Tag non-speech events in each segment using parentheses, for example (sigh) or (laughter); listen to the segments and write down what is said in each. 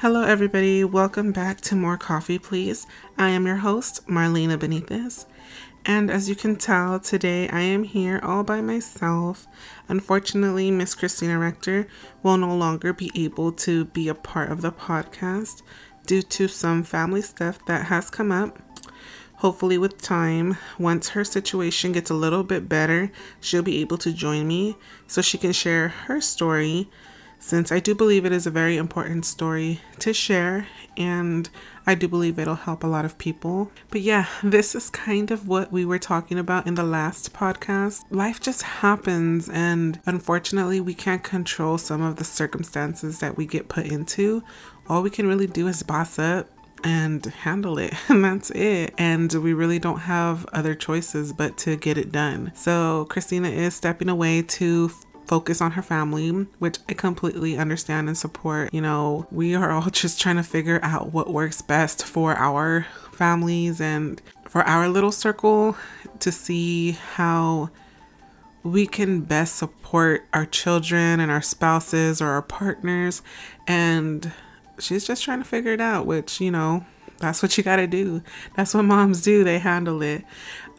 Hello, everybody. Welcome back to More Coffee, Please. I am your host, Marlena Benitez. And as you can tell, today I am here all by myself. Unfortunately, Miss Christina Rector will no longer be able to be a part of the podcast due to some family stuff that has come up. Hopefully, with time, once her situation gets a little bit better, she'll be able to join me so she can share her story. Since I do believe it is a very important story to share, and I do believe it'll help a lot of people. But yeah, this is kind of what we were talking about in the last podcast. Life just happens, and unfortunately, we can't control some of the circumstances that we get put into. All we can really do is boss up and handle it (laughs) and that's it and we really don't have other choices but to get it done so christina is stepping away to focus on her family, which I completely understand and support. You know, we are all (laughs) just trying to figure out what works best for our families and for our little circle to see how we can best support our children and our spouses or our partners. And she's just trying to figure it out, which, you know, that's what you got to do. That's what moms do, they handle it.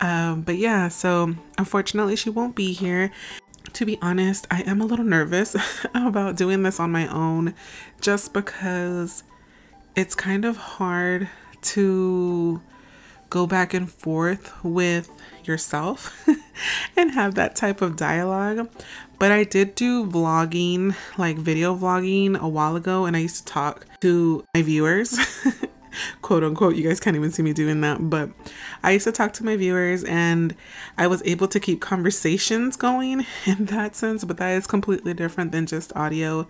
Um, but yeah, so unfortunately, she won't be here. To be honest, I am a little nervous (laughs) about doing this on my own just because it's kind of hard to go back and forth with yourself (laughs) and have that type of dialogue. But I did do vlogging, like video vlogging a while ago, and I used to talk to my viewers (laughs) (laughs) quote unquote. You guys can't even see me doing that, but I used to talk to my viewers and I was able to keep conversations going (laughs) in that sense, but that is completely different than just audio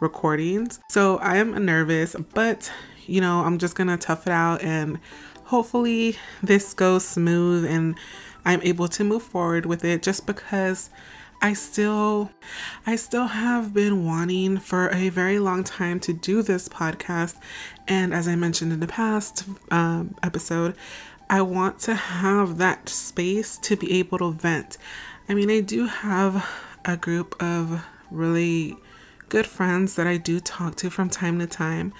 recordings. So I am nervous, but you know, I'm just gonna tough it out and hopefully this goes smooth and I'm able to move forward with it just because I still I still have been wanting for a very long time to do this podcast and as I mentioned in the past um, episode I want to have that space to be able to vent. I mean I do have a group of really good friends that I do talk to from time to time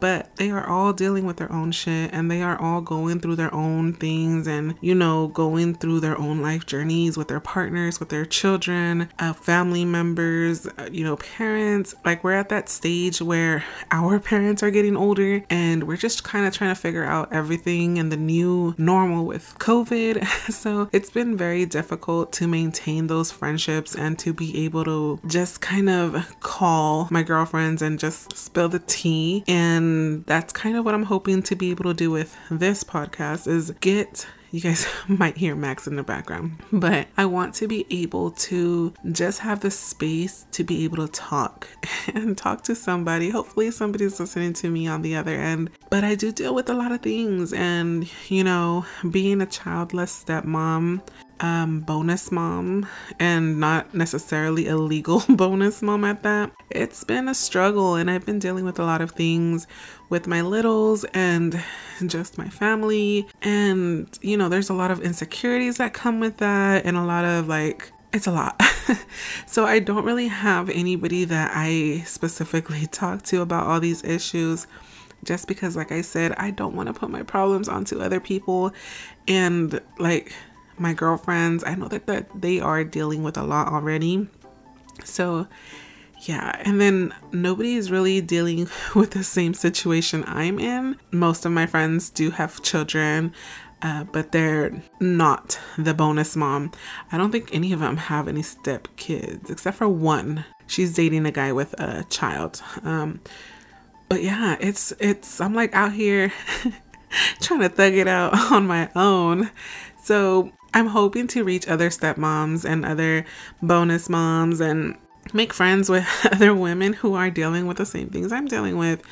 but they are all dealing with their own shit and they are all going through their own things and, you know, going through their own life journeys with their partners, with their children, uh, family members, uh, you know, parents. Like, we're at that stage where our (laughs) parents are getting older and we're just kind of trying to figure out everything and the new normal with COVID. (laughs) so it's been very difficult to maintain those friendships and to be able to just kind of call my girlfriends and just spill the tea and Um, that's kind of what I'm hoping to be able to do with this podcast is get you guys (laughs) might hear Max in the background, but I want to be able to just have the space to be able to talk (laughs) and talk to somebody. Hopefully, somebody's listening to me on the other end. But I do deal with a lot of things, and you know, being a childless stepmom, um, bonus mom and not necessarily a legal (laughs) bonus mom at that. It's been a struggle, and I've been dealing with a lot of things with my littles and just my family. And, you know, there's a lot of insecurities that come with that, and a lot of like, it's a lot. (laughs) so I don't really have anybody that I specifically (laughs) talk to about all these issues just because like I said, I don't want to put my problems onto other people and like my girlfriends, I know that, that they are dealing with a lot already. So, yeah, and then nobody is really dealing (laughs) with the same situation I'm in. Most of my friends do have children, uh, but they're not the bonus mom. I don't think any of them have any step kids except for one. She's dating a guy with a child. Um, but yeah, it's it's I'm like out here (laughs) trying to thug it out (laughs) on my own. So I'm hoping to reach other stepmoms and other bonus moms and make friends with (laughs) other women who are dealing with the same things I'm dealing with.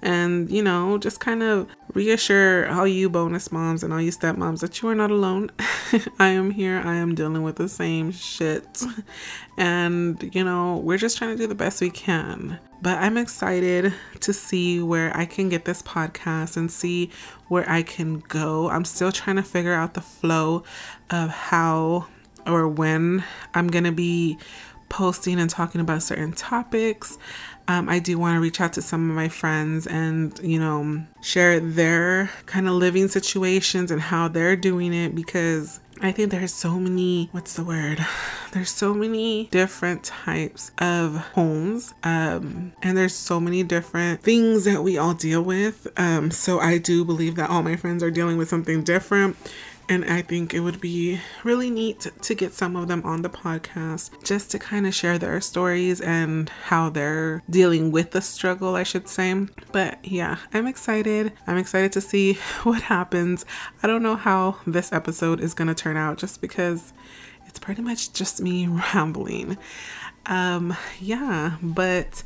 And, you know, just kind of reassure all you bonus moms and all you stepmoms that you are not alone. (laughs) I am here. I am dealing with the same shit. (laughs) And, you know, we're just trying to do the best we can. But I'm excited to see where I can get this podcast and see where I can go. I'm still trying to figure out the flow of how or when I'm going to be posting and talking about certain topics. Um, I do want to reach out to some of my friends and, you know, share their kind of living situations and how they're doing it because I think there's so many, what's the word? (sighs) There's so many different types of homes, um, and there's so many different things that we all deal with. Um, so I do believe that all my friends are dealing with something different. And I think it would be really neat to get some of them on the podcast just to kind of share their stories and how they're dealing with the struggle, I should say. But yeah, I'm excited. I'm excited to see (laughs) what happens. I don't know how this episode is going to turn out just because it's pretty much just me (laughs) rambling. Um, yeah, but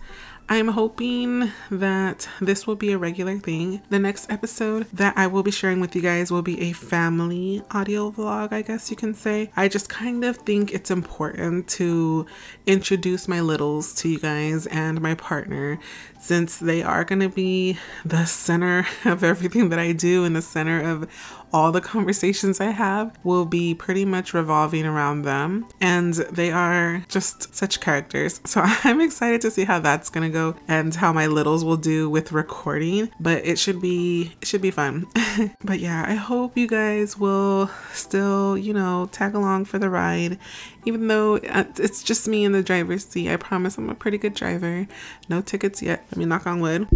I'm hoping that this will be a regular thing. The next episode that I will be sharing with you guys will be a family audio vlog, I guess you can say. I just kind of think it's important to introduce my littles to you guys and my partner since they are going to be the center (laughs) of everything that I do and the center of all the (laughs) conversations I have will be pretty much revolving around them. And they are just such characters. So (laughs) I'm excited to see how that's gonna go and how my littles will do with recording. But it should be it should be fun. (laughs) but yeah, I hope you guys will still, you know, tag along for the ride. Even though uh, it's just me in the driver's seat, I promise I'm a pretty good driver. No tickets yet. Let me knock on wood.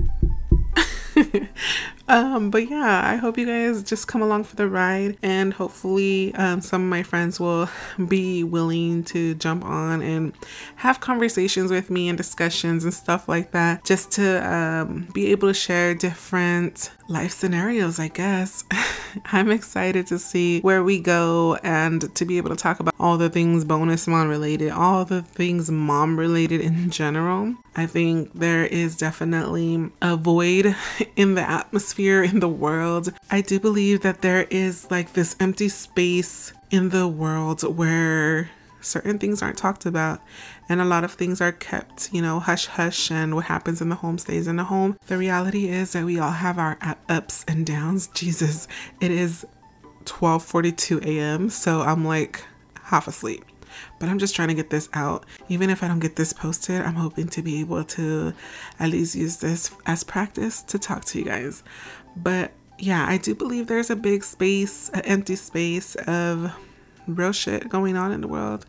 (laughs) um, but yeah, I hope you guys just come along for the ride, and hopefully, um, some of my friends will be willing to jump on and have conversations with me and discussions and stuff like that, just to um, be able to share different life scenarios, I guess. (laughs) (laughs) I'm excited to see where we go and to be able to talk about all the things bonus mom related, all the things mom related in general. I think there is definitely a void (laughs) in the atmosphere in the world. I do believe that there is like this empty space in the world where certain things aren't talked about and a lot of things are kept, you know, hush hush and what happens in the home stays in the home. The reality is that we all have our ups and downs. (laughs) Jesus, it is 12:42 a.m., so I'm like half asleep. But I'm just trying to get this out. Even if I don't get this posted, I'm hoping to be able to at least use this as practice to talk to you guys. But yeah, I do believe there's a big space, an empty space of real shit going on in the world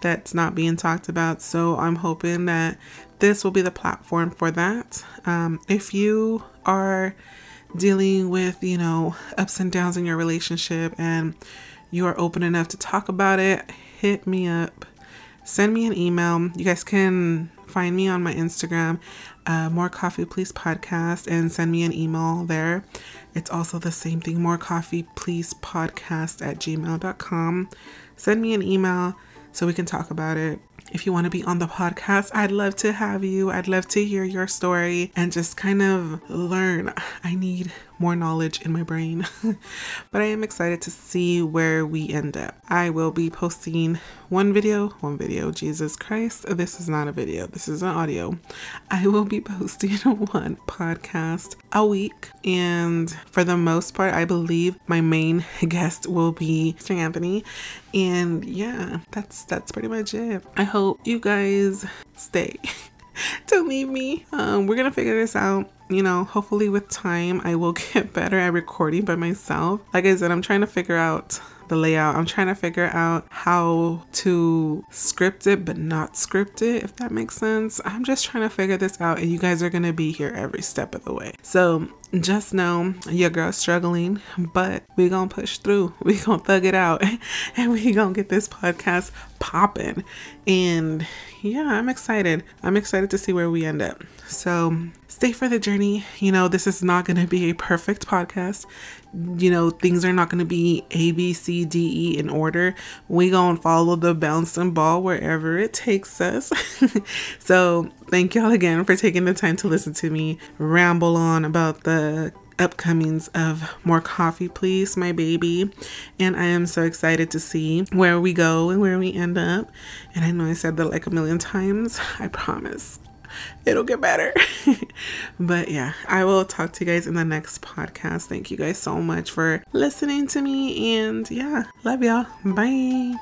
that's not being talked about. So I'm hoping that this will be the platform for that. Um, if you are dealing with, you know, ups and downs in your relationship and you are open enough to talk about it, hit me up. Send me an email. You guys can find me on my Instagram, uh, More Coffee Please Podcast, and send me an email there. It's also the same thing, More Coffee Please Podcast at gmail.com. Send me an email so we can talk about it. If you want to be on the podcast, I'd love to have you. I'd love to hear your story and just kind of learn. I need more knowledge in my brain. (laughs) but I am excited to see where we end up. I will be posting one video, one video, Jesus Christ. This is not a video, this is an audio. I will be (laughs) posting (laughs) one podcast a week. And for the most part, I believe my main guest will be Mr. Anthony. And yeah, that's that's pretty much it. I hope you guys stay. Don't leave me. Um, we're gonna figure this out you know, hopefully with time, I will (laughs) get better at recording by myself. Like I said, I'm trying to figure out the layout. I'm trying to figure out how to script it, but not script it, if that makes sense. I'm just trying to figure this out, and you guys are to be here every step of the way. So just know your girl's struggling, but we gonna push through. (laughs) We gonna thug it out, (laughs) and we gonna get this podcast popping. And yeah, I'm excited. I'm excited to see where we end up. So stay for the journey. You know, this is not gonna be a perfect podcast. You know, things are not gonna be A, B, C, D, E in order. We gonna follow the bouncing ball wherever it takes us. (laughs) so thank y'all again for taking the time to listen to me ramble on about the upcomings of More Coffee Please, my baby. And I am so excited to see where we go and where we end up. And I know I said that like a million times. I promise it'll get better. (laughs) but yeah, I will talk to you guys in the next podcast. Thank you guys so much for listening to me. And yeah, love y'all. Bye.